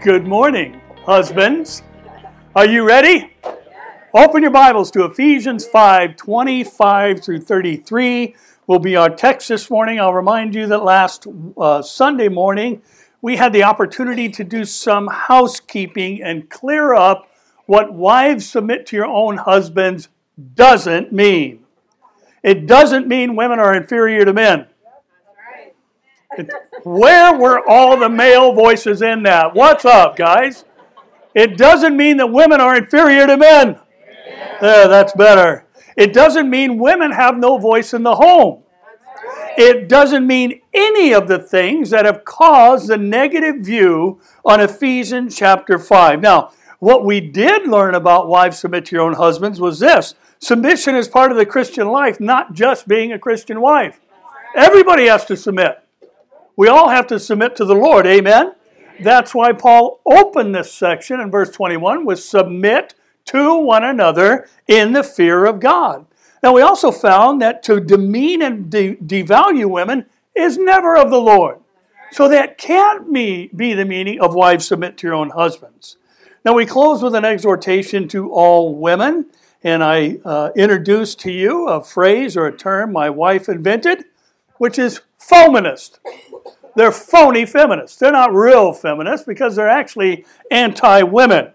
Good morning, husbands. Are you ready? Open your Bibles to Ephesians 5 25 through 33 will be our text this morning. I'll remind you that last uh, Sunday morning we had the opportunity to do some housekeeping and clear up what wives submit to your own husbands doesn't mean. It doesn't mean women are inferior to men. Where were all the male voices in that? What's up, guys? It doesn't mean that women are inferior to men. Yeah, that's better. It doesn't mean women have no voice in the home. It doesn't mean any of the things that have caused the negative view on Ephesians chapter 5. Now, what we did learn about wives submit to your own husbands was this submission is part of the Christian life, not just being a Christian wife. Everybody has to submit. We all have to submit to the Lord. Amen? That's why Paul opened this section in verse 21 with submit to one another in the fear of God. Now, we also found that to demean and de- devalue women is never of the Lord. So that can't be, be the meaning of wives submit to your own husbands. Now, we close with an exhortation to all women, and I uh, introduce to you a phrase or a term my wife invented, which is feminist. They're phony feminists. They're not real feminists because they're actually anti women.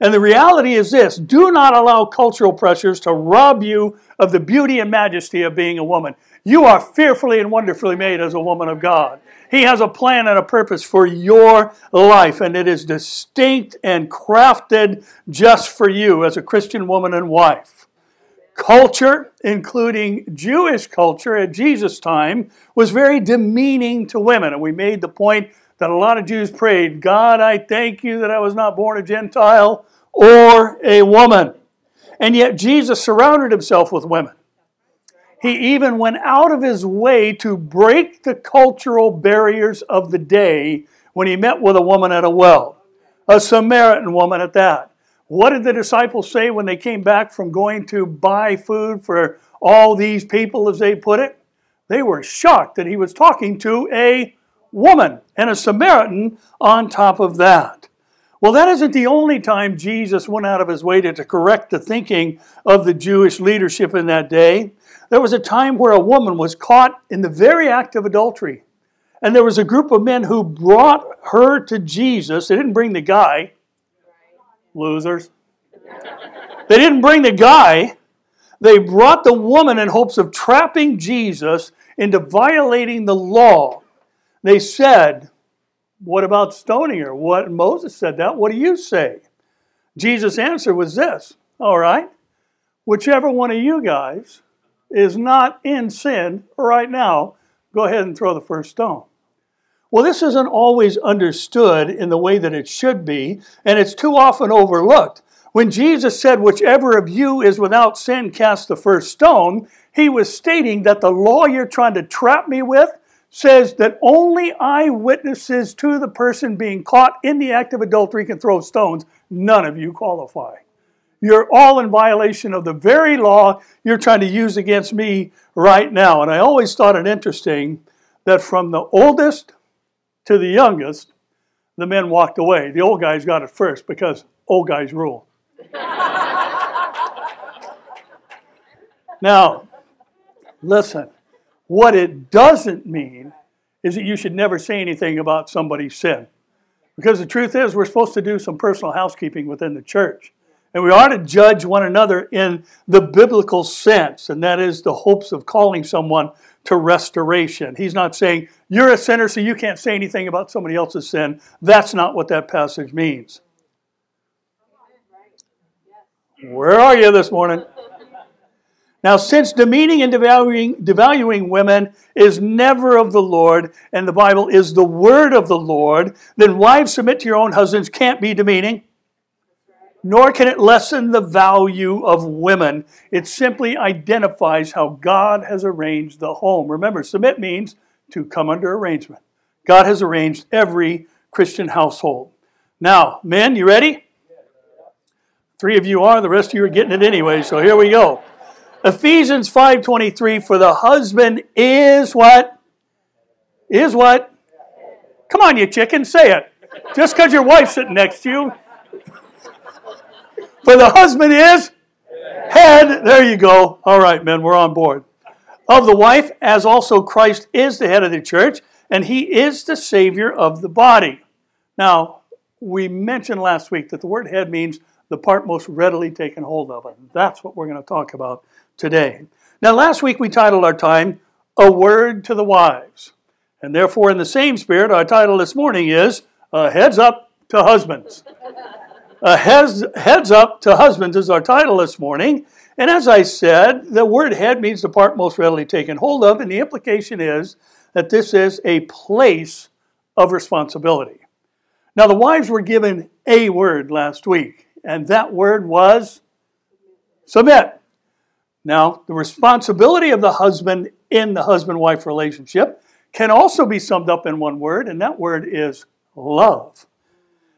And the reality is this do not allow cultural pressures to rob you of the beauty and majesty of being a woman. You are fearfully and wonderfully made as a woman of God. He has a plan and a purpose for your life, and it is distinct and crafted just for you as a Christian woman and wife. Culture, including Jewish culture at Jesus' time, was very demeaning to women. And we made the point that a lot of Jews prayed, God, I thank you that I was not born a Gentile or a woman. And yet Jesus surrounded himself with women. He even went out of his way to break the cultural barriers of the day when he met with a woman at a well, a Samaritan woman at that. What did the disciples say when they came back from going to buy food for all these people, as they put it? They were shocked that he was talking to a woman and a Samaritan on top of that. Well, that isn't the only time Jesus went out of his way to, to correct the thinking of the Jewish leadership in that day. There was a time where a woman was caught in the very act of adultery. And there was a group of men who brought her to Jesus. They didn't bring the guy, losers. They didn't bring the guy. They brought the woman in hopes of trapping Jesus into violating the law. They said, What about stoning her? What Moses said that. What do you say? Jesus' answer was this All right, whichever one of you guys is not in sin right now, go ahead and throw the first stone. Well, this isn't always understood in the way that it should be, and it's too often overlooked. When Jesus said, Whichever of you is without sin, cast the first stone, he was stating that the law you're trying to trap me with says that only eyewitnesses to the person being caught in the act of adultery can throw stones. None of you qualify. You're all in violation of the very law you're trying to use against me right now. And I always thought it interesting that from the oldest to the youngest, the men walked away. The old guys got it first because old guys rule. now, listen, what it doesn't mean is that you should never say anything about somebody's sin. Because the truth is, we're supposed to do some personal housekeeping within the church. And we are to judge one another in the biblical sense, and that is the hopes of calling someone to restoration. He's not saying, you're a sinner, so you can't say anything about somebody else's sin. That's not what that passage means. Where are you this morning? Now, since demeaning and devaluing, devaluing women is never of the Lord, and the Bible is the word of the Lord, then wives submit to your own husbands can't be demeaning nor can it lessen the value of women. It simply identifies how God has arranged the home. Remember, submit means to come under arrangement. God has arranged every Christian household. Now, men, you ready? Three of you are, the rest of you are getting it anyway, so here we go. Ephesians 5:23 for the husband is what? Is what? Come on, you chicken, say it. Just because your wife's sitting next to you. For the husband is head. There you go. All right, men, we're on board. Of the wife, as also Christ is the head of the church, and he is the Savior of the body. Now, we mentioned last week that the word head means the part most readily taken hold of. And that's what we're going to talk about today. Now, last week we titled our time, A Word to the Wives. And therefore, in the same spirit, our title this morning is uh, Heads Up to Husbands. Heads, heads Up to Husbands is our title this morning. And as I said, the word head means the part most readily taken hold of, and the implication is that this is a place of responsibility. Now, the wives were given a word last week, and that word was submit. Now, the responsibility of the husband in the husband wife relationship can also be summed up in one word, and that word is love.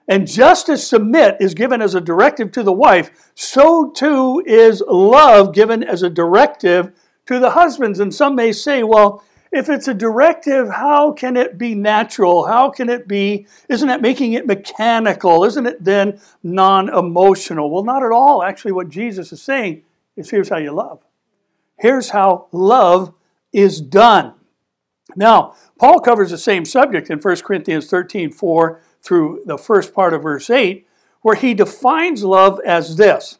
And just as submit is given as a directive to the wife, so too is love given as a directive to the husbands. And some may say, well, if it's a directive, how can it be natural? How can it be, isn't it making it mechanical? Isn't it then non emotional? Well, not at all. Actually, what Jesus is saying is here's how you love. Here's how love is done. Now, Paul covers the same subject in 1 Corinthians 13 4 through the first part of verse 8, where he defines love as this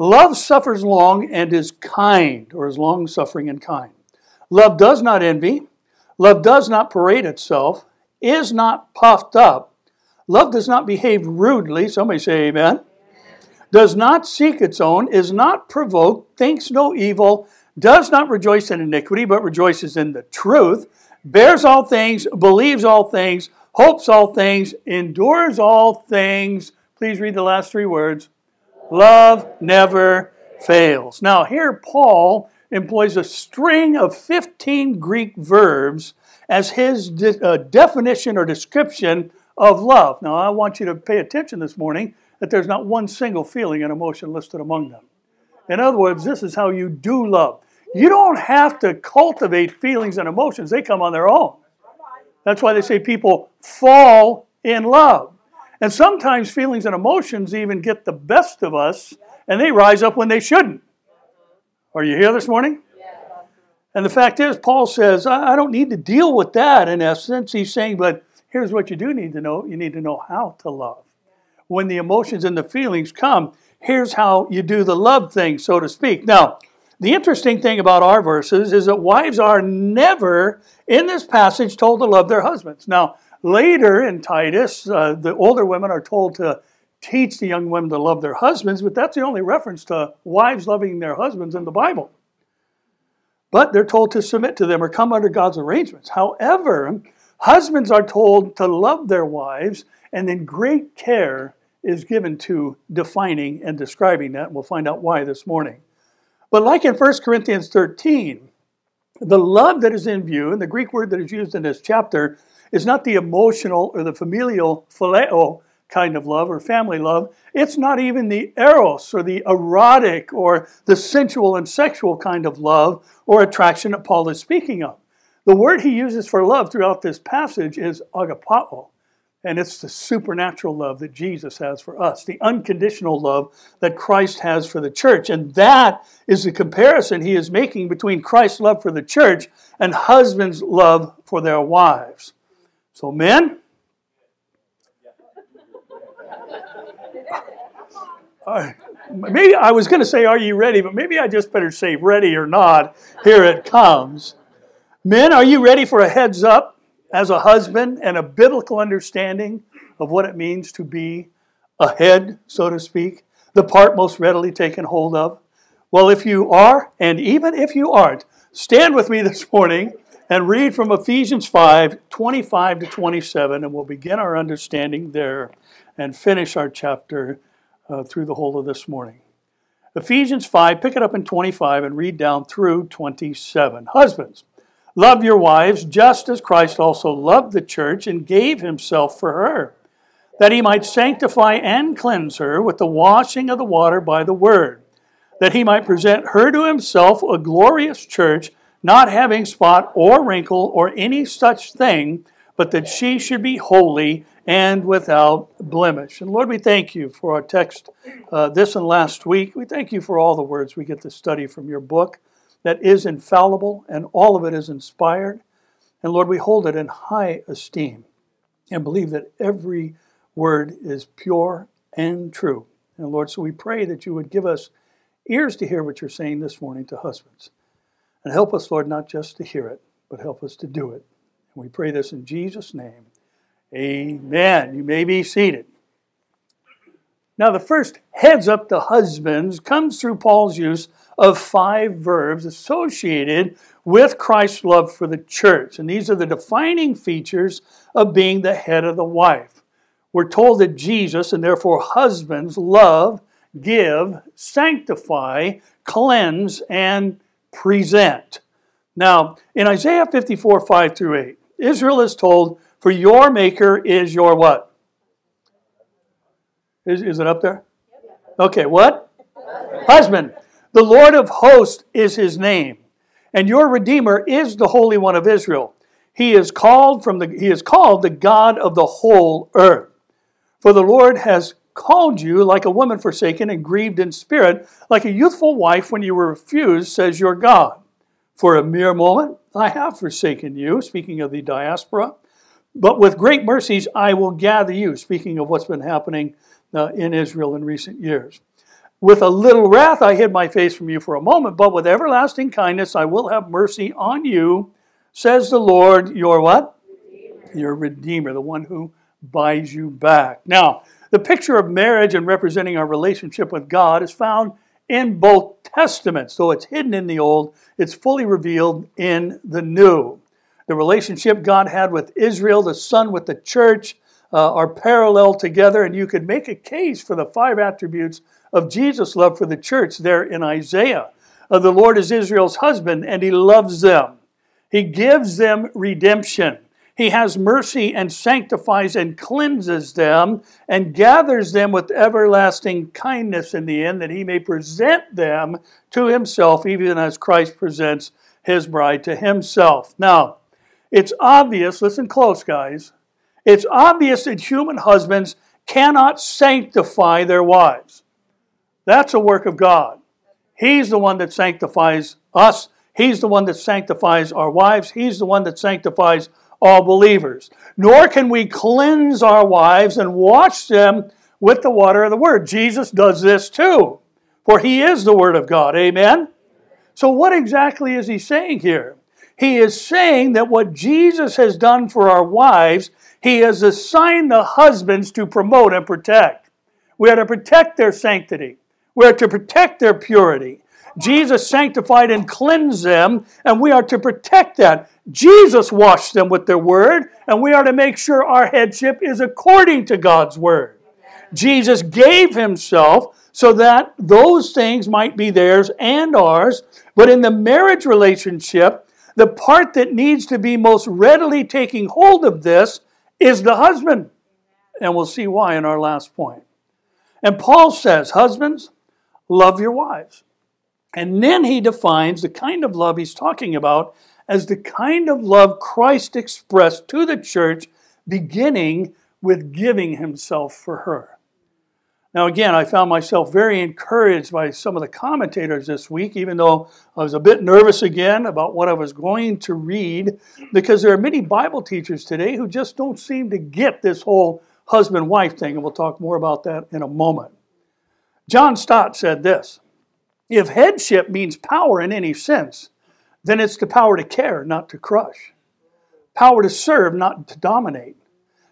Love suffers long and is kind, or is long suffering and kind. Love does not envy. Love does not parade itself, is not puffed up. Love does not behave rudely. Somebody say amen. Does not seek its own, is not provoked, thinks no evil, does not rejoice in iniquity, but rejoices in the truth, bears all things, believes all things, hopes all things, endures all things. Please read the last three words. Love never fails. Now, here Paul employs a string of 15 Greek verbs as his de- uh, definition or description of love. Now, I want you to pay attention this morning that there's not one single feeling and emotion listed among them. In other words, this is how you do love. You don't have to cultivate feelings and emotions, they come on their own. That's why they say people fall in love. And sometimes feelings and emotions even get the best of us and they rise up when they shouldn't. Are you here this morning? And the fact is, Paul says, I don't need to deal with that in essence. He's saying, but here's what you do need to know you need to know how to love. When the emotions and the feelings come, here's how you do the love thing, so to speak. Now, the interesting thing about our verses is that wives are never in this passage told to love their husbands. Now, later in Titus, uh, the older women are told to teach the young women to love their husbands, but that's the only reference to wives loving their husbands in the Bible. But they're told to submit to them or come under God's arrangements. However, husbands are told to love their wives, and then great care is given to defining and describing that. We'll find out why this morning. But like in 1 Corinthians 13, the love that is in view, and the Greek word that is used in this chapter, is not the emotional or the familial phileo kind of love or family love. It's not even the eros or the erotic or the sensual and sexual kind of love or attraction that Paul is speaking of. The word he uses for love throughout this passage is agapao, and it's the supernatural love that Jesus has for us, the unconditional love that Christ has for the church. And that is the comparison he is making between Christ's love for the church and husbands' love for their wives. So, men, maybe I was going to say, Are you ready? But maybe I just better say, Ready or not, here it comes. Men, are you ready for a heads up as a husband and a biblical understanding of what it means to be a head, so to speak, the part most readily taken hold of? Well, if you are, and even if you aren't, stand with me this morning and read from Ephesians 5 25 to 27, and we'll begin our understanding there and finish our chapter uh, through the whole of this morning. Ephesians 5, pick it up in 25 and read down through 27. Husbands, love your wives just as Christ also loved the church and gave himself for her, that he might sanctify and cleanse her with the washing of the water by the word, that he might present her to himself a glorious church, not having spot or wrinkle or any such thing but that she should be holy and without blemish. And Lord, we thank you for our text uh, this and last week. We thank you for all the words we get to study from your book that is infallible and all of it is inspired. And Lord, we hold it in high esteem and believe that every word is pure and true. And Lord, so we pray that you would give us ears to hear what you're saying this morning to husbands. And help us, Lord, not just to hear it, but help us to do it. And we pray this in Jesus' name. Amen. You may be seated. Now, the first heads up to husbands comes through Paul's use of five verbs associated with Christ's love for the church. And these are the defining features of being the head of the wife. We're told that Jesus, and therefore husbands, love, give, sanctify, cleanse, and present. Now, in Isaiah 54 5 through 8, Israel is told, For your maker is your what? Is, is it up there? Okay, what? Husband. The Lord of hosts is his name, and your Redeemer is the Holy One of Israel. He is called from the he is called the God of the whole earth. For the Lord has called you like a woman forsaken and grieved in spirit, like a youthful wife when you were refused, says your God. For a mere moment I have forsaken you, speaking of the diaspora, but with great mercies I will gather you, speaking of what's been happening uh, in Israel in recent years. With a little wrath I hid my face from you for a moment, but with everlasting kindness I will have mercy on you, says the Lord, your what? Your Redeemer, the one who buys you back. Now, the picture of marriage and representing our relationship with God is found in both testaments. Though it's hidden in the Old, it's fully revealed in the New. The relationship God had with Israel, the Son with the church, uh, are parallel together, and you could make a case for the five attributes of Jesus' love for the church there in Isaiah. Uh, the Lord is Israel's husband, and he loves them. He gives them redemption. He has mercy and sanctifies and cleanses them and gathers them with everlasting kindness in the end, that he may present them to himself, even as Christ presents his bride to himself. Now, it's obvious, listen close, guys. It's obvious that human husbands cannot sanctify their wives. That's a work of God. He's the one that sanctifies us. He's the one that sanctifies our wives. He's the one that sanctifies all believers. Nor can we cleanse our wives and wash them with the water of the Word. Jesus does this too, for He is the Word of God. Amen? So, what exactly is He saying here? He is saying that what Jesus has done for our wives, He has assigned the husbands to promote and protect. We are to protect their sanctity, we are to protect their purity. Jesus sanctified and cleansed them, and we are to protect that. Jesus washed them with their word, and we are to make sure our headship is according to God's word. Jesus gave himself so that those things might be theirs and ours, but in the marriage relationship, the part that needs to be most readily taking hold of this is the husband. And we'll see why in our last point. And Paul says, Husbands, love your wives and then he defines the kind of love he's talking about as the kind of love Christ expressed to the church, beginning with giving himself for her. Now, again, I found myself very encouraged by some of the commentators this week, even though I was a bit nervous again about what I was going to read, because there are many Bible teachers today who just don't seem to get this whole husband wife thing, and we'll talk more about that in a moment. John Stott said this if headship means power in any sense, then it's the power to care, not to crush. Power to serve, not to dominate.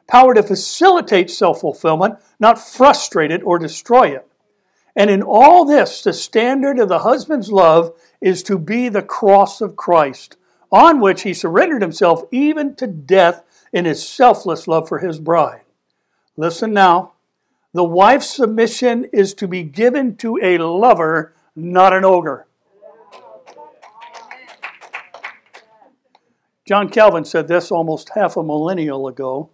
Power to facilitate self fulfillment, not frustrate it or destroy it. And in all this, the standard of the husband's love is to be the cross of Christ, on which he surrendered himself even to death in his selfless love for his bride. Listen now. The wife's submission is to be given to a lover not an ogre. John Calvin said this almost half a millennial ago.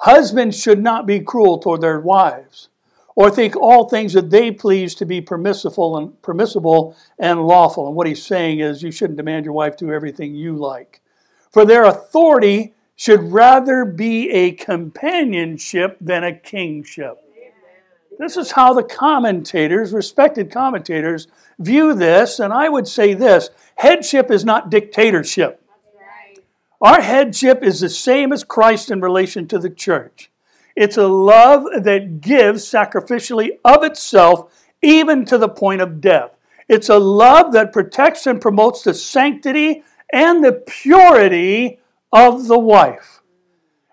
Husbands should not be cruel toward their wives, or think all things that they please to be permissible and permissible and lawful. And what he's saying is you shouldn't demand your wife do everything you like. For their authority should rather be a companionship than a kingship. This is how the commentators, respected commentators, view this, and I would say this headship is not dictatorship. Our headship is the same as Christ in relation to the church. It's a love that gives sacrificially of itself, even to the point of death. It's a love that protects and promotes the sanctity and the purity of the wife.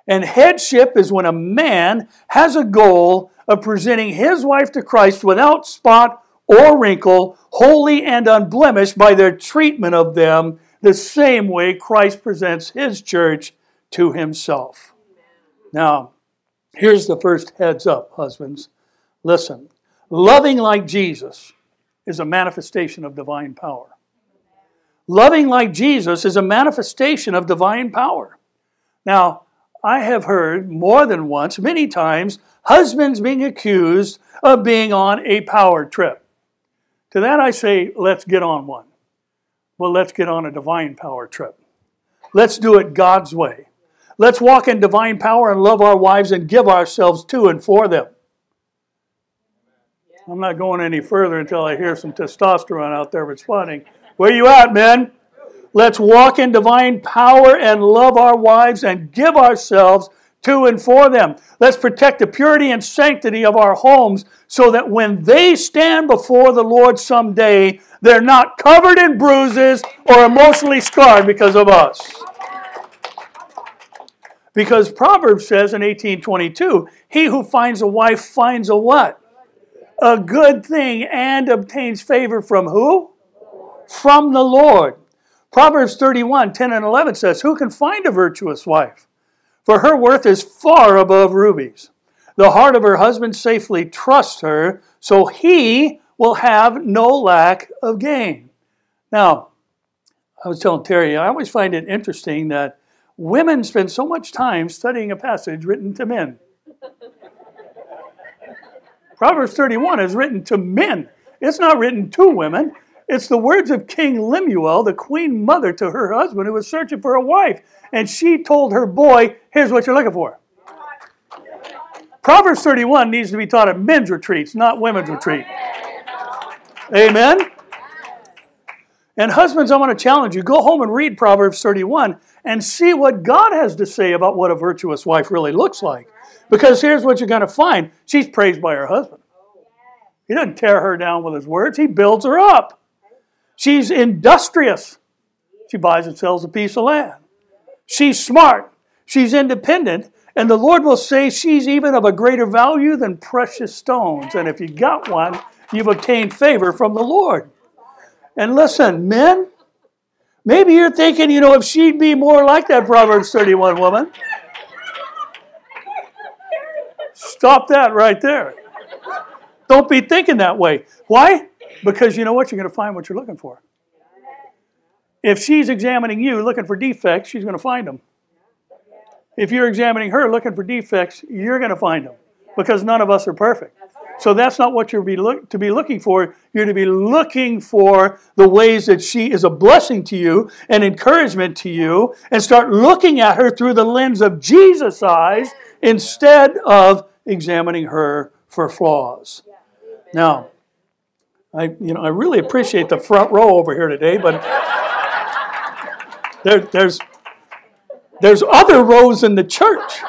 And headship is when a man has a goal of presenting his wife to Christ without spot or wrinkle, holy and unblemished by their treatment of them, the same way Christ presents his church to himself. Now, here's the first heads up, husbands. Listen, loving like Jesus is a manifestation of divine power. Loving like Jesus is a manifestation of divine power. Now, I have heard more than once, many times, husbands being accused of being on a power trip. To that I say, let's get on one. Well, let's get on a divine power trip. Let's do it God's way. Let's walk in divine power and love our wives and give ourselves to and for them. I'm not going any further until I hear some testosterone out there responding. Where you at, men? Let's walk in divine power and love our wives and give ourselves to and for them. Let's protect the purity and sanctity of our homes so that when they stand before the Lord someday, they're not covered in bruises or emotionally scarred because of us. Because Proverbs says in 1822, he who finds a wife finds a what? A good thing and obtains favor from who? From the Lord. Proverbs 31 10 and 11 says, Who can find a virtuous wife? For her worth is far above rubies. The heart of her husband safely trusts her, so he will have no lack of gain. Now, I was telling Terry, I always find it interesting that women spend so much time studying a passage written to men. Proverbs 31 is written to men, it's not written to women. It's the words of King Lemuel, the queen mother to her husband who was searching for a wife. And she told her boy, Here's what you're looking for. Proverbs 31 needs to be taught at men's retreats, not women's retreat. Amen? And husbands, I want to challenge you go home and read Proverbs 31 and see what God has to say about what a virtuous wife really looks like. Because here's what you're going to find she's praised by her husband. He doesn't tear her down with his words, he builds her up. She's industrious. She buys and sells a piece of land. She's smart. She's independent. And the Lord will say she's even of a greater value than precious stones. And if you got one, you've obtained favor from the Lord. And listen, men, maybe you're thinking, you know, if she'd be more like that Proverbs 31 woman. Stop that right there. Don't be thinking that way. Why? Because you know what? You're going to find what you're looking for. If she's examining you looking for defects, she's going to find them. If you're examining her looking for defects, you're going to find them because none of us are perfect. So that's not what you're be look, to be looking for. You're to be looking for the ways that she is a blessing to you and encouragement to you, and start looking at her through the lens of Jesus' eyes instead of examining her for flaws. Now, I, you know, I really appreciate the front row over here today, but there, there's, there's other rows in the church.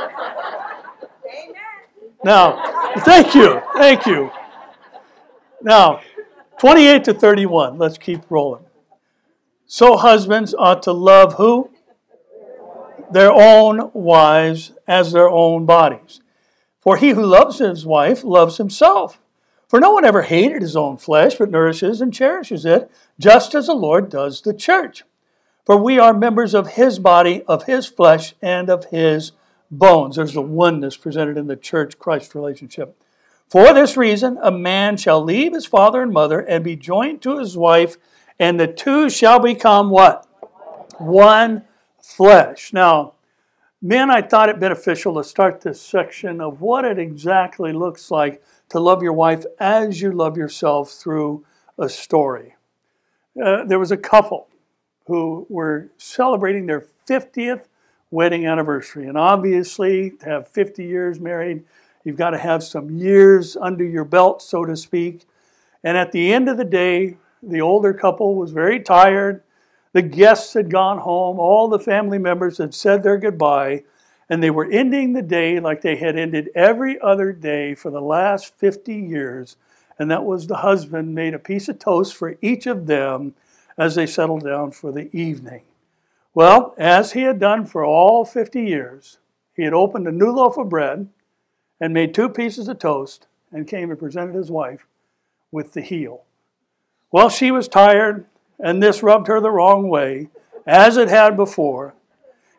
Now, thank you, thank you. Now, 28 to 31, let's keep rolling. So husbands ought to love who? Their own wives as their own bodies. For he who loves his wife loves himself. For no one ever hated his own flesh, but nourishes and cherishes it, just as the Lord does the church. For we are members of his body, of his flesh, and of his bones. There's the oneness presented in the church Christ relationship. For this reason, a man shall leave his father and mother and be joined to his wife, and the two shall become what? One flesh. Now, men, I thought it beneficial to start this section of what it exactly looks like to love your wife as you love yourself through a story. Uh, there was a couple who were celebrating their 50th wedding anniversary. And obviously, to have 50 years married, you've got to have some years under your belt, so to speak. And at the end of the day, the older couple was very tired. The guests had gone home. All the family members had said their goodbye. And they were ending the day like they had ended every other day for the last 50 years. And that was the husband made a piece of toast for each of them as they settled down for the evening. Well, as he had done for all 50 years, he had opened a new loaf of bread and made two pieces of toast and came and presented his wife with the heel. Well, she was tired, and this rubbed her the wrong way, as it had before.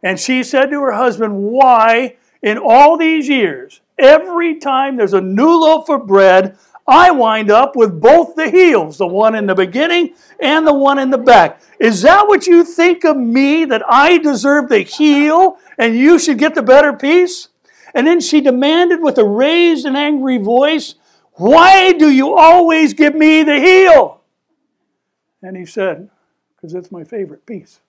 And she said to her husband, Why, in all these years, every time there's a new loaf of bread, I wind up with both the heels, the one in the beginning and the one in the back. Is that what you think of me, that I deserve the heel and you should get the better piece? And then she demanded with a raised and angry voice, Why do you always give me the heel? And he said, Because it's my favorite piece.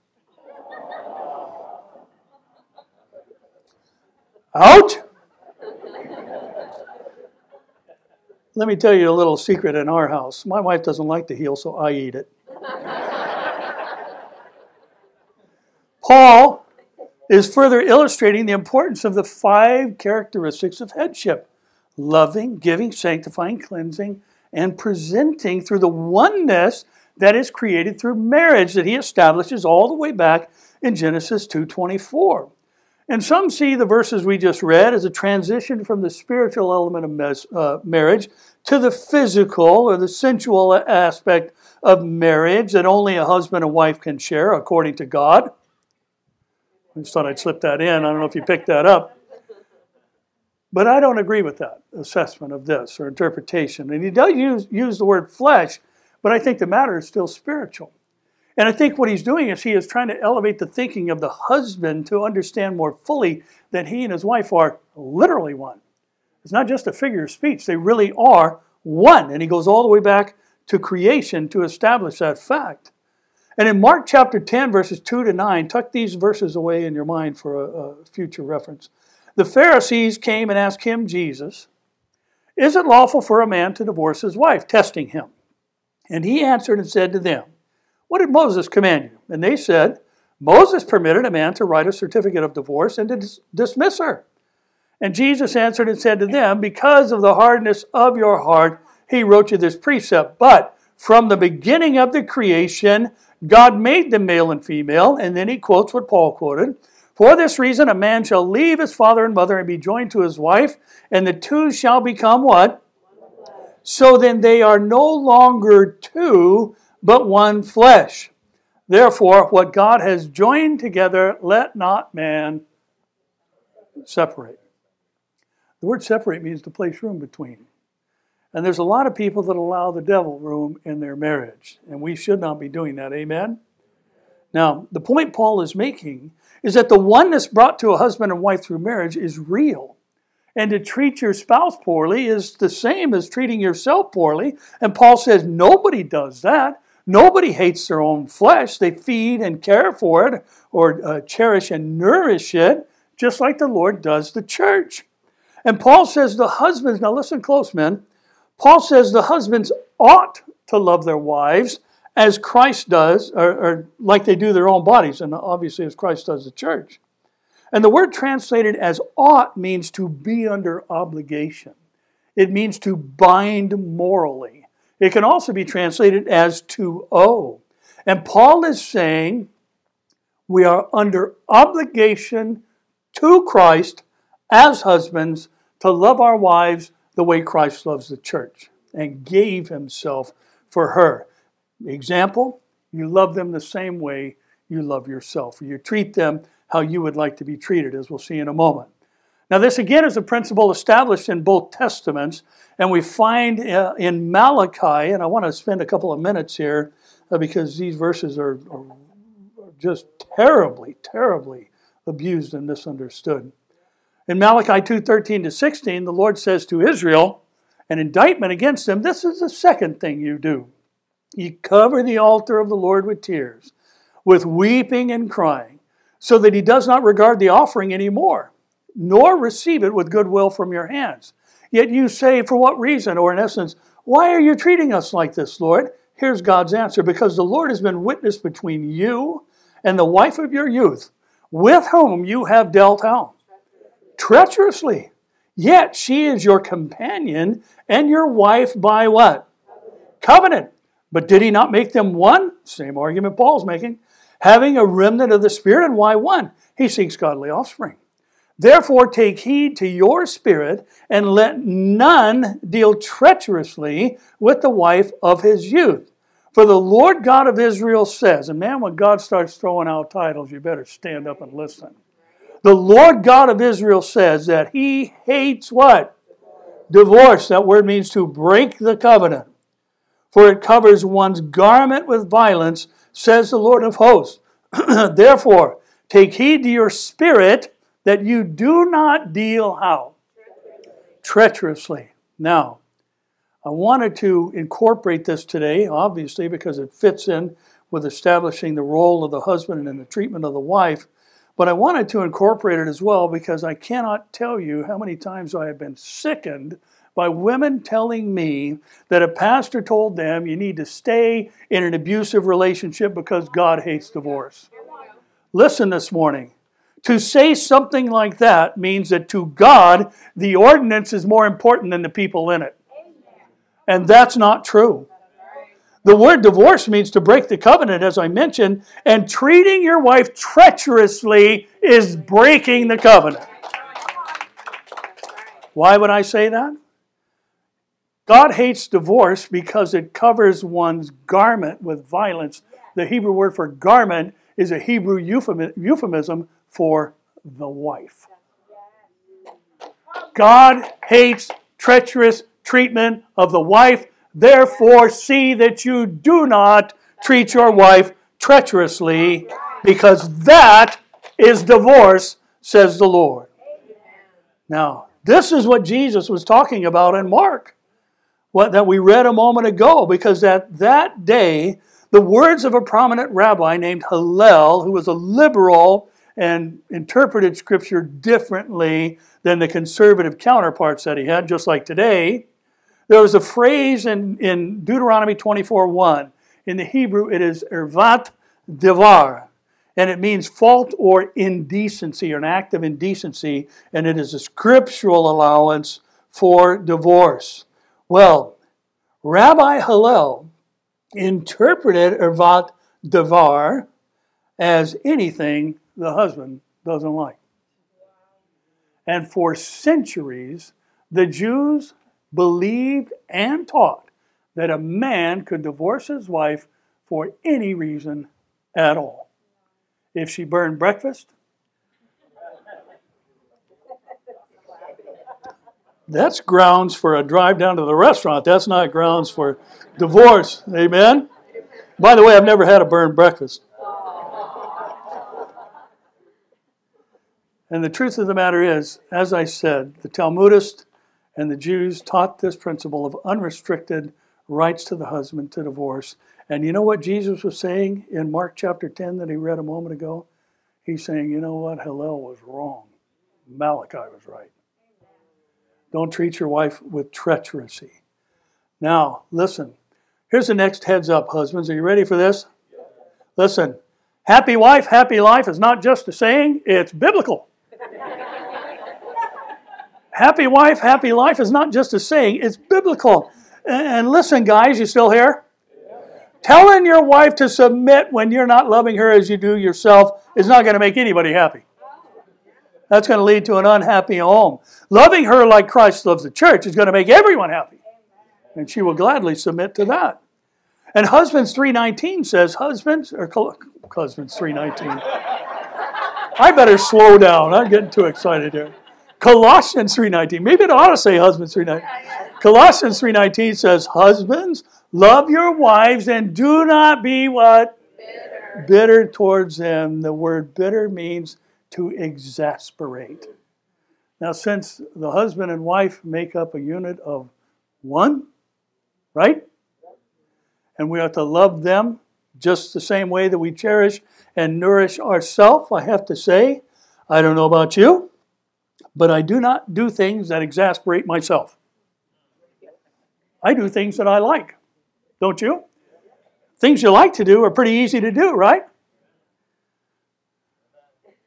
Out? Let me tell you a little secret in our house. My wife doesn't like the heel, so I eat it. Paul is further illustrating the importance of the five characteristics of headship loving, giving, sanctifying, cleansing, and presenting through the oneness that is created through marriage that he establishes all the way back in Genesis 2:24. And some see the verses we just read as a transition from the spiritual element of mes- uh, marriage to the physical or the sensual aspect of marriage that only a husband and wife can share according to God. I just thought I'd slip that in. I don't know if you picked that up. But I don't agree with that assessment of this or interpretation. And he does use, use the word flesh, but I think the matter is still spiritual. And I think what he's doing is he is trying to elevate the thinking of the husband to understand more fully that he and his wife are literally one. It's not just a figure of speech, they really are one. And he goes all the way back to creation to establish that fact. And in Mark chapter 10, verses 2 to 9, tuck these verses away in your mind for a, a future reference. The Pharisees came and asked him, Jesus, Is it lawful for a man to divorce his wife? Testing him. And he answered and said to them, what did Moses command you? And they said, Moses permitted a man to write a certificate of divorce and to dis- dismiss her. And Jesus answered and said to them, Because of the hardness of your heart, he wrote you this precept. But from the beginning of the creation, God made them male and female. And then he quotes what Paul quoted. For this reason, a man shall leave his father and mother and be joined to his wife, and the two shall become what? So then they are no longer two, but one flesh. Therefore, what God has joined together, let not man separate. The word separate means to place room between. And there's a lot of people that allow the devil room in their marriage, and we should not be doing that. Amen? Now, the point Paul is making is that the oneness brought to a husband and wife through marriage is real. And to treat your spouse poorly is the same as treating yourself poorly. And Paul says nobody does that. Nobody hates their own flesh. They feed and care for it or uh, cherish and nourish it, just like the Lord does the church. And Paul says the husbands, now listen close, men. Paul says the husbands ought to love their wives as Christ does, or, or like they do their own bodies, and obviously as Christ does the church. And the word translated as ought means to be under obligation. It means to bind morally. It can also be translated as to owe. And Paul is saying we are under obligation to Christ as husbands to love our wives the way Christ loves the church and gave himself for her. Example, you love them the same way you love yourself. You treat them how you would like to be treated, as we'll see in a moment. Now, this again is a principle established in both Testaments, and we find uh, in Malachi, and I want to spend a couple of minutes here uh, because these verses are, are just terribly, terribly abused and misunderstood. In Malachi 2:13 to 16, the Lord says to Israel, an indictment against them, this is the second thing you do. You cover the altar of the Lord with tears, with weeping and crying. so that he does not regard the offering anymore, nor receive it with goodwill from your hands. Yet you say, For what reason? Or in essence, Why are you treating us like this, Lord? Here's God's answer because the Lord has been witness between you and the wife of your youth, with whom you have dealt out treacherously. Yet she is your companion and your wife by what? Covenant. But did he not make them one? Same argument Paul's making. Having a remnant of the Spirit, and why one? He seeks godly offspring. Therefore, take heed to your spirit, and let none deal treacherously with the wife of his youth. For the Lord God of Israel says, and man, when God starts throwing out titles, you better stand up and listen. The Lord God of Israel says that he hates what? Divorce. That word means to break the covenant. For it covers one's garment with violence, says the Lord of hosts. Therefore, take heed to your spirit that you do not deal how? Treacherously. Now, I wanted to incorporate this today, obviously, because it fits in with establishing the role of the husband and the treatment of the wife. But I wanted to incorporate it as well because I cannot tell you how many times I have been sickened by women telling me that a pastor told them you need to stay in an abusive relationship because God hates divorce. Listen this morning. To say something like that means that to God, the ordinance is more important than the people in it. And that's not true. The word divorce means to break the covenant, as I mentioned, and treating your wife treacherously is breaking the covenant. Why would I say that? God hates divorce because it covers one's garment with violence. The Hebrew word for garment is a Hebrew euphemism for the wife. God hates treacherous treatment of the wife Therefore, see that you do not treat your wife treacherously, because that is divorce, says the Lord. Now, this is what Jesus was talking about in Mark, what that we read a moment ago, because at that day, the words of a prominent rabbi named Hillel, who was a liberal and interpreted scripture differently than the conservative counterparts that he had, just like today, there was a phrase in, in Deuteronomy 24 1. In the Hebrew, it is ervat devar, and it means fault or indecency, or an act of indecency, and it is a scriptural allowance for divorce. Well, Rabbi Hillel interpreted ervat devar as anything the husband doesn't like. And for centuries, the Jews believed and taught that a man could divorce his wife for any reason at all. If she burned breakfast, that's grounds for a drive down to the restaurant. That's not grounds for divorce. Amen? By the way, I've never had a burned breakfast. And the truth of the matter is, as I said, the Talmudist and the Jews taught this principle of unrestricted rights to the husband to divorce. And you know what Jesus was saying in Mark chapter 10 that he read a moment ago? He's saying, you know what? Hillel was wrong. Malachi was right. Don't treat your wife with treachery. Now, listen. Here's the next heads up, husbands. Are you ready for this? Listen. Happy wife, happy life is not just a saying, it's biblical. Happy wife, happy life is not just a saying, it's biblical. And listen, guys, you still here? Telling your wife to submit when you're not loving her as you do yourself is not going to make anybody happy. That's going to lead to an unhappy home. Loving her like Christ loves the church is going to make everyone happy. And she will gladly submit to that. And Husbands 3:19 says, husbands or husbands 3:19. I better slow down. I'm getting too excited here. Colossians 3.19. Maybe it ought to say husbands 3.19. Colossians 3.19 says, Husbands, love your wives and do not be what? Bitter. bitter towards them. The word bitter means to exasperate. Now, since the husband and wife make up a unit of one, right? And we are to love them just the same way that we cherish and nourish ourselves, I have to say. I don't know about you, but I do not do things that exasperate myself. I do things that I like, don't you? Things you like to do are pretty easy to do, right?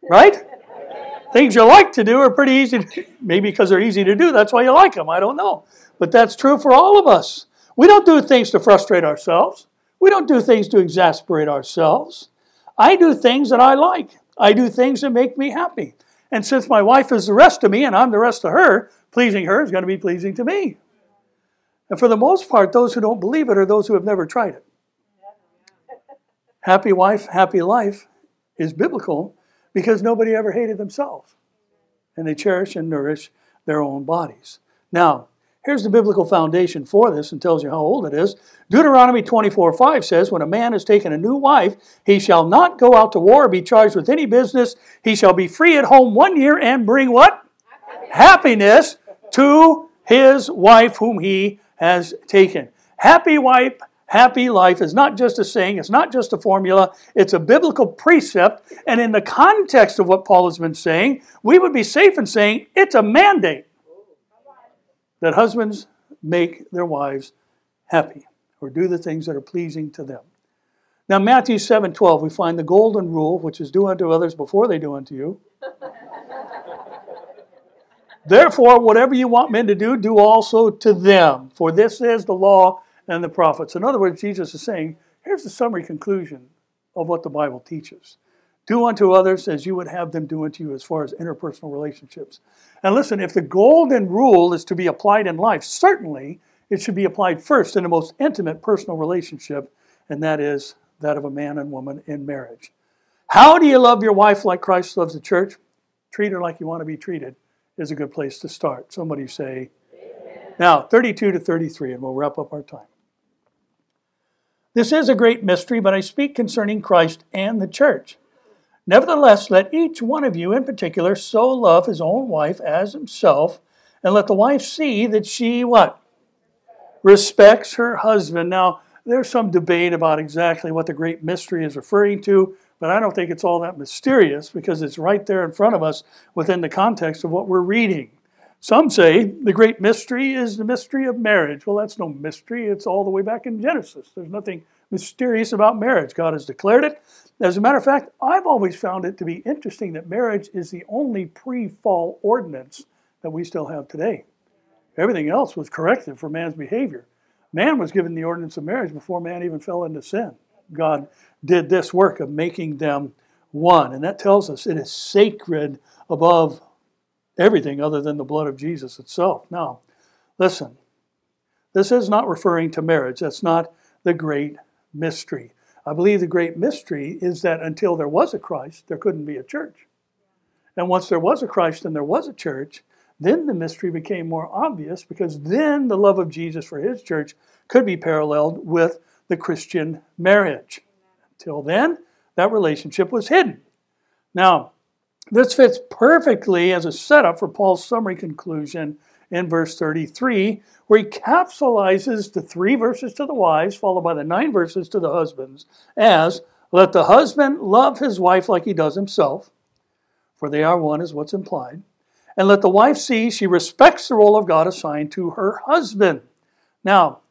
Right? Things you like to do are pretty easy to. Maybe because they're easy to do, that's why you like them. I don't know. But that's true for all of us. We don't do things to frustrate ourselves. We don't do things to exasperate ourselves. I do things that I like. I do things that make me happy. And since my wife is the rest of me and I'm the rest of her, pleasing her is going to be pleasing to me. And for the most part, those who don't believe it are those who have never tried it. Happy wife, happy life is biblical because nobody ever hated themselves. And they cherish and nourish their own bodies. Now, here's the biblical foundation for this and tells you how old it is. Deuteronomy 24 5 says, When a man has taken a new wife, he shall not go out to war or be charged with any business. He shall be free at home one year and bring what? Happiness to his wife whom he has taken. Happy wife, happy life is not just a saying, it's not just a formula, it's a biblical precept. And in the context of what Paul has been saying, we would be safe in saying it's a mandate that husbands make their wives happy or do the things that are pleasing to them. Now, Matthew 7 12, we find the golden rule, which is do unto others before they do unto you. Therefore, whatever you want men to do, do also to them. For this is the law and the prophets. In other words, Jesus is saying, here's the summary conclusion of what the Bible teaches. Do unto others as you would have them do unto you as far as interpersonal relationships. And listen, if the golden rule is to be applied in life, certainly it should be applied first in the most intimate personal relationship, and that is that of a man and woman in marriage. How do you love your wife like Christ loves the church? Treat her like you want to be treated is a good place to start. Somebody say, Amen. Now, 32 to 33, and we'll wrap up our time. This is a great mystery, but I speak concerning Christ and the church. Nevertheless, let each one of you in particular so love his own wife as himself, and let the wife see that she what? Respects her husband. Now, there's some debate about exactly what the great mystery is referring to. But I don't think it's all that mysterious because it's right there in front of us within the context of what we're reading. Some say the great mystery is the mystery of marriage. Well, that's no mystery. It's all the way back in Genesis. There's nothing mysterious about marriage. God has declared it. As a matter of fact, I've always found it to be interesting that marriage is the only pre fall ordinance that we still have today. Everything else was corrective for man's behavior. Man was given the ordinance of marriage before man even fell into sin. God did this work of making them one. And that tells us it is sacred above everything other than the blood of Jesus itself. Now, listen, this is not referring to marriage. That's not the great mystery. I believe the great mystery is that until there was a Christ, there couldn't be a church. And once there was a Christ and there was a church, then the mystery became more obvious because then the love of Jesus for his church could be paralleled with the Christian marriage. Until then, that relationship was hidden. Now, this fits perfectly as a setup for Paul's summary conclusion in verse 33, where he capsulizes the three verses to the wives, followed by the nine verses to the husbands, as let the husband love his wife like he does himself, for they are one, is what's implied, and let the wife see she respects the role of God assigned to her husband. Now,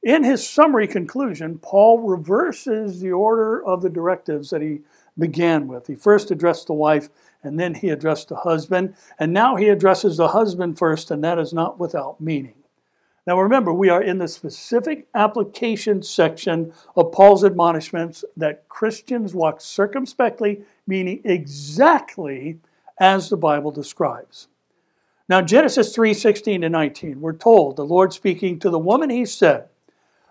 in his summary conclusion, Paul reverses the order of the directives that he began with. He first addressed the wife, and then he addressed the husband, and now he addresses the husband first, and that is not without meaning. Now remember, we are in the specific application section of Paul's admonishments that Christians walk circumspectly, meaning exactly as the Bible describes. Now, Genesis 3 16 to 19, we're told, the Lord speaking to the woman, he said,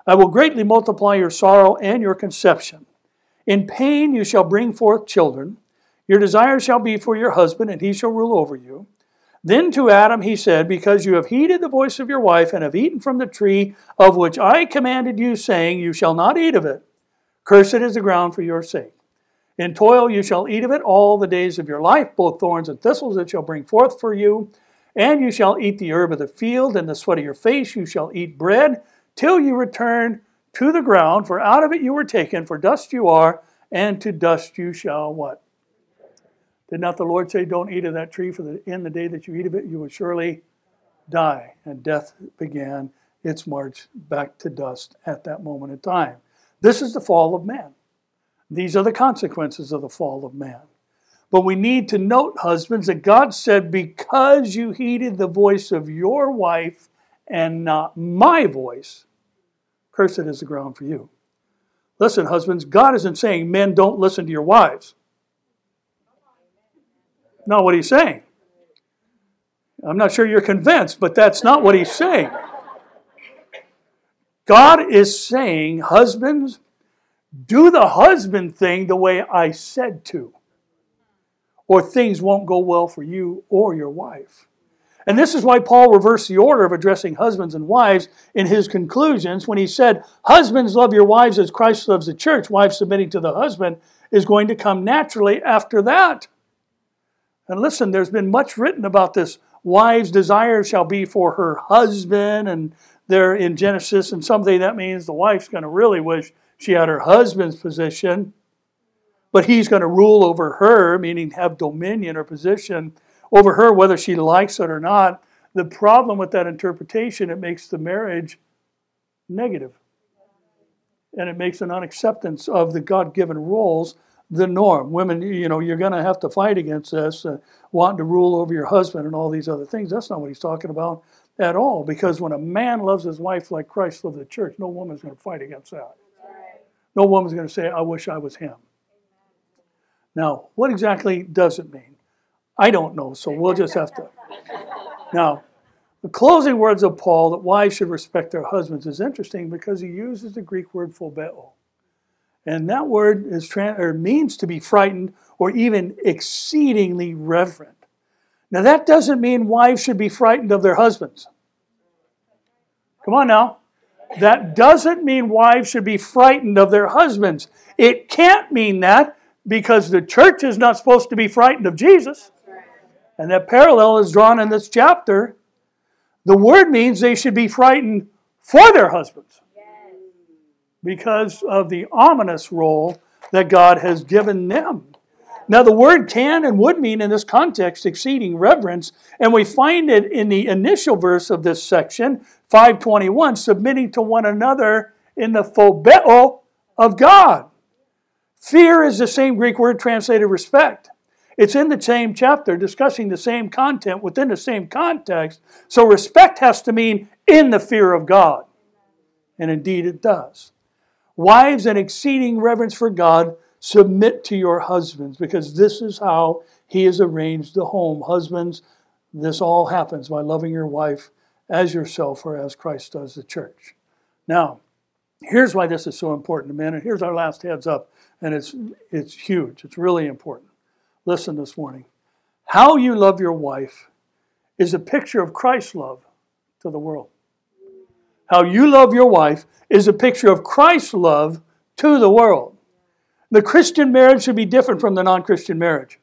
I will greatly multiply your sorrow and your conception. In pain you shall bring forth children. Your desire shall be for your husband, and he shall rule over you. Then to Adam he said, Because you have heeded the voice of your wife, and have eaten from the tree of which I commanded you, saying, You shall not eat of it. Cursed is the ground for your sake. In toil you shall eat of it all the days of your life, both thorns and thistles it shall bring forth for you. And you shall eat the herb of the field, and the sweat of your face you shall eat bread till you return to the ground, for out of it you were taken, for dust you are, and to dust you shall what? Did not the Lord say, Don't eat of that tree, for the, in the day that you eat of it, you will surely die? And death began its march back to dust at that moment in time. This is the fall of man. These are the consequences of the fall of man. But we need to note, husbands, that God said, Because you heeded the voice of your wife and not my voice, cursed is the ground for you. Listen, husbands, God isn't saying men don't listen to your wives. Not what he's saying. I'm not sure you're convinced, but that's not what he's saying. God is saying, husbands, do the husband thing the way I said to, or things won't go well for you or your wife. And this is why Paul reversed the order of addressing husbands and wives in his conclusions when he said, Husbands, love your wives as Christ loves the church. Wives submitting to the husband is going to come naturally after that. And listen, there's been much written about this. Wives' desire shall be for her husband, and there in Genesis, and someday that means the wife's going to really wish she had her husband's position, but he's going to rule over her, meaning have dominion or position over her, whether she likes it or not. The problem with that interpretation, it makes the marriage negative. And it makes an unacceptance of the God given roles the norm. Women, you know, you're going to have to fight against this, uh, wanting to rule over your husband and all these other things. That's not what he's talking about at all. Because when a man loves his wife like Christ loved the church, no woman's going to fight against that. No woman's going to say, I wish I was him. Now, what exactly does it mean? I don't know, so we'll just have to. Now, the closing words of Paul that wives should respect their husbands is interesting because he uses the Greek word phobeo. And that word is or means to be frightened or even exceedingly reverent. Now, that doesn't mean wives should be frightened of their husbands. Come on now. That doesn't mean wives should be frightened of their husbands. It can't mean that because the church is not supposed to be frightened of Jesus. And that parallel is drawn in this chapter. The word means they should be frightened for their husbands because of the ominous role that God has given them. Now, the word can and would mean in this context exceeding reverence, and we find it in the initial verse of this section, 521, submitting to one another in the phobeo of God. Fear is the same Greek word translated respect. It's in the same chapter, discussing the same content within the same context. So respect has to mean in the fear of God. And indeed it does. Wives, in exceeding reverence for God, submit to your husbands because this is how he has arranged the home. Husbands, this all happens by loving your wife as yourself or as Christ does the church. Now, here's why this is so important to men, and here's our last heads up, and it's it's huge. It's really important. Listen this morning. How you love your wife is a picture of Christ's love to the world. How you love your wife is a picture of Christ's love to the world. The Christian marriage should be different from the non Christian marriage.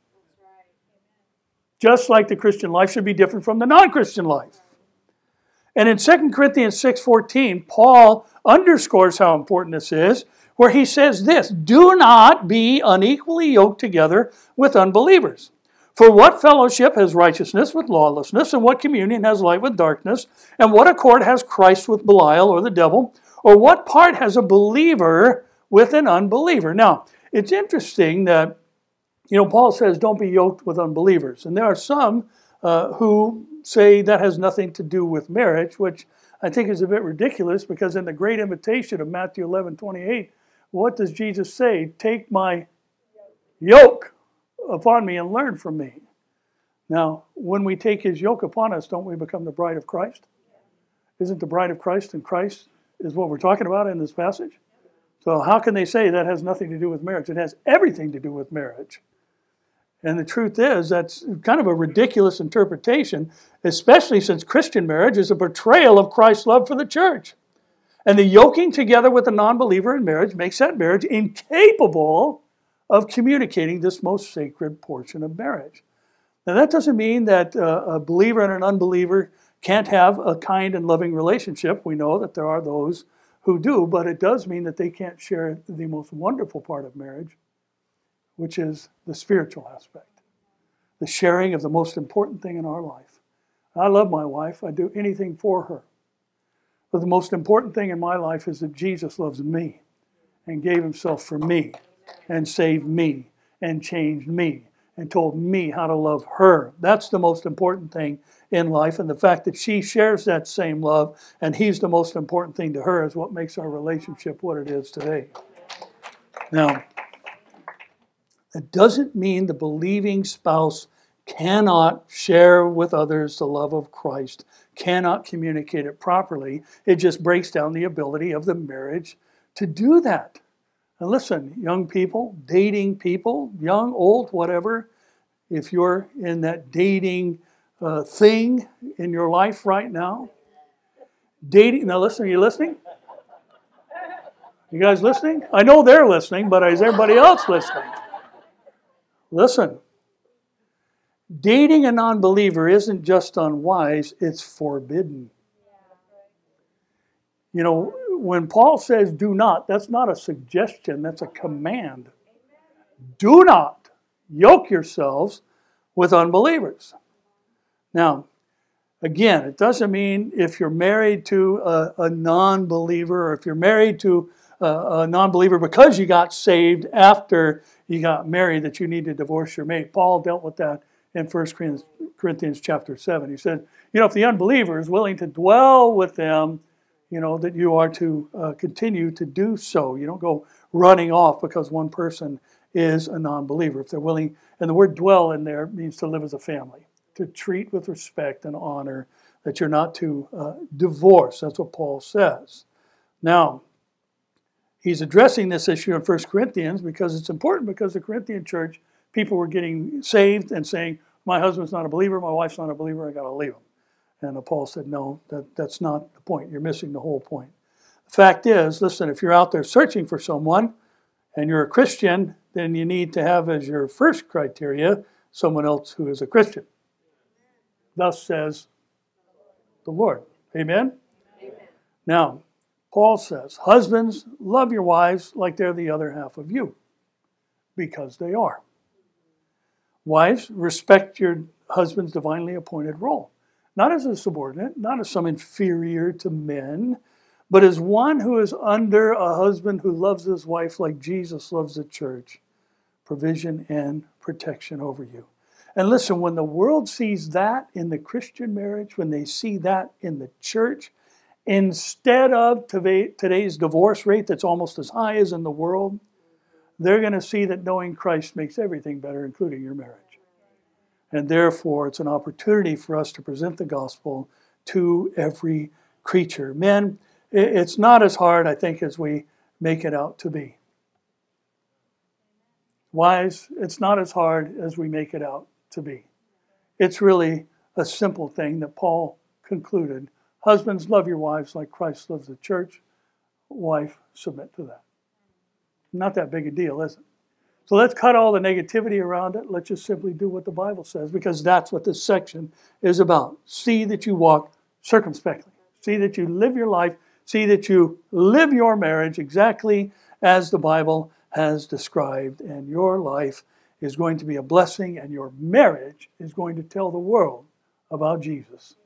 Just like the Christian life should be different from the non Christian life. And in 2 Corinthians 6:14, Paul underscores how important this is, where he says this, "Do not be unequally yoked together with unbelievers. For what fellowship has righteousness with lawlessness, and what communion has light with darkness, and what accord has Christ with Belial or the devil, or what part has a believer with an unbeliever?" Now, it's interesting that you know Paul says, "Don't be yoked with unbelievers," and there are some uh, who say that has nothing to do with marriage, which I think is a bit ridiculous because in the great invitation of Matthew 11 28, what does Jesus say? Take my yoke upon me and learn from me. Now, when we take his yoke upon us, don't we become the bride of Christ? Isn't the bride of Christ and Christ is what we're talking about in this passage? So, how can they say that has nothing to do with marriage? It has everything to do with marriage. And the truth is, that's kind of a ridiculous interpretation, especially since Christian marriage is a portrayal of Christ's love for the church. And the yoking together with a non believer in marriage makes that marriage incapable of communicating this most sacred portion of marriage. Now, that doesn't mean that uh, a believer and an unbeliever can't have a kind and loving relationship. We know that there are those who do, but it does mean that they can't share the most wonderful part of marriage, which is the spiritual aspect, the sharing of the most important thing in our life. I love my wife, I do anything for her. But the most important thing in my life is that Jesus loves me and gave himself for me and saved me and changed me and told me how to love her. That's the most important thing in life. And the fact that she shares that same love and he's the most important thing to her is what makes our relationship what it is today. Now, it doesn't mean the believing spouse cannot share with others the love of Christ, cannot communicate it properly. It just breaks down the ability of the marriage to do that. And listen, young people, dating people, young, old, whatever, if you're in that dating uh, thing in your life right now, dating, now listen, are you listening? You guys listening? I know they're listening, but is everybody else listening? Listen, dating a non believer isn't just unwise, it's forbidden. You know, when Paul says do not, that's not a suggestion, that's a command. Do not yoke yourselves with unbelievers. Now, again, it doesn't mean if you're married to a, a non believer or if you're married to a, a non believer because you got saved after you got married that you need to divorce your mate. Paul dealt with that in 1 Corinthians, Corinthians chapter 7. He said, you know, if the unbeliever is willing to dwell with them, you know, that you are to uh, continue to do so. You don't go running off because one person is a non believer. If they're willing, and the word dwell in there means to live as a family, to treat with respect and honor, that you're not to uh, divorce. That's what Paul says. Now, he's addressing this issue in 1 Corinthians because it's important because the Corinthian church, people were getting saved and saying, My husband's not a believer, my wife's not a believer, I got to leave him. And Paul said, No, that, that's not the point. You're missing the whole point. The fact is, listen, if you're out there searching for someone and you're a Christian, then you need to have as your first criteria someone else who is a Christian. Thus says the Lord. Amen? Amen? Now, Paul says, Husbands, love your wives like they're the other half of you, because they are. Wives, respect your husband's divinely appointed role not as a subordinate, not as some inferior to men, but as one who is under a husband who loves his wife like Jesus loves the church, provision and protection over you. And listen, when the world sees that in the Christian marriage, when they see that in the church, instead of today's divorce rate that's almost as high as in the world, they're going to see that knowing Christ makes everything better, including your marriage. And therefore, it's an opportunity for us to present the gospel to every creature. Men, it's not as hard, I think, as we make it out to be. Wives, it's not as hard as we make it out to be. It's really a simple thing that Paul concluded. Husbands, love your wives like Christ loves the church. Wife, submit to that. Not that big a deal, is it? So let's cut all the negativity around it. Let's just simply do what the Bible says because that's what this section is about. See that you walk circumspectly. See that you live your life. See that you live your marriage exactly as the Bible has described. And your life is going to be a blessing, and your marriage is going to tell the world about Jesus.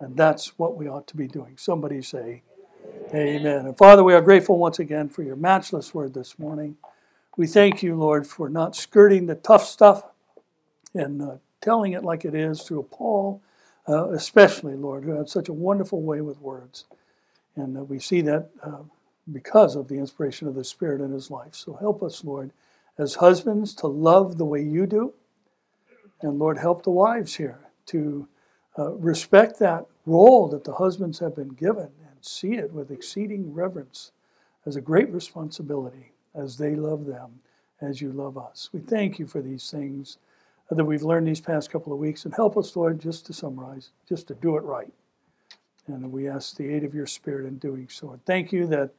And that's what we ought to be doing. Somebody say, Amen. And Father, we are grateful once again for your matchless word this morning. We thank you, Lord, for not skirting the tough stuff and uh, telling it like it is through Paul, uh, especially, Lord, who had such a wonderful way with words. And uh, we see that uh, because of the inspiration of the Spirit in his life. So help us, Lord, as husbands to love the way you do. And Lord, help the wives here to uh, respect that role that the husbands have been given and see it with exceeding reverence as a great responsibility as they love them as you love us. We thank you for these things that we've learned these past couple of weeks. And help us, Lord, just to summarize, just to do it right. And we ask the aid of your Spirit in doing so. And thank you that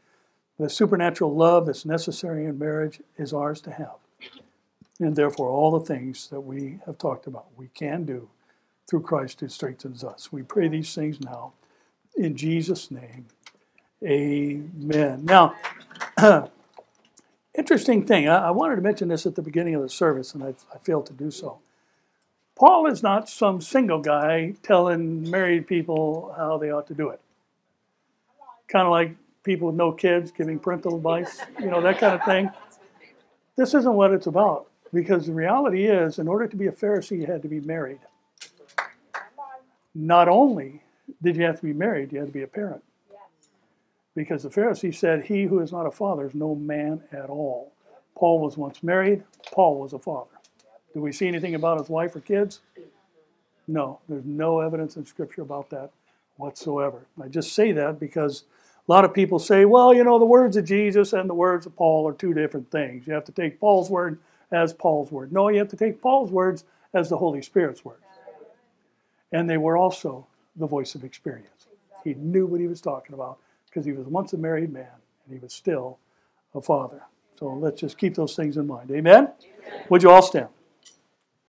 the supernatural love that's necessary in marriage is ours to have. And therefore, all the things that we have talked about, we can do through Christ who strengthens us. We pray these things now in Jesus' name. Amen. Now, interesting thing. I, I, wanted to mention this at the beginning of the service, and I, I failed to do so. Paul is not some single guy telling married people how they ought to do it. Kind of like people with no kids giving parental advice, you know, that kind of thing. This isn't what it's about. Because the reality is, in order to be a Pharisee, you had to be married. Not only did you have to be married, you had to be a parent. Because the Pharisee said, He who is not a father is no man at all. Paul was once married, Paul was a father. Do we see anything about his wife or kids? No, there's no evidence in Scripture about that whatsoever. I just say that because a lot of people say, well, you know, the words of Jesus and the words of Paul are two different things. You have to take Paul's word as Paul's word. No, you have to take Paul's words as the Holy Spirit's words. And they were also the voice of experience. He knew what he was talking about because he was once a married man and he was still a father. So let's just keep those things in mind. Amen? Amen. Would you all stand?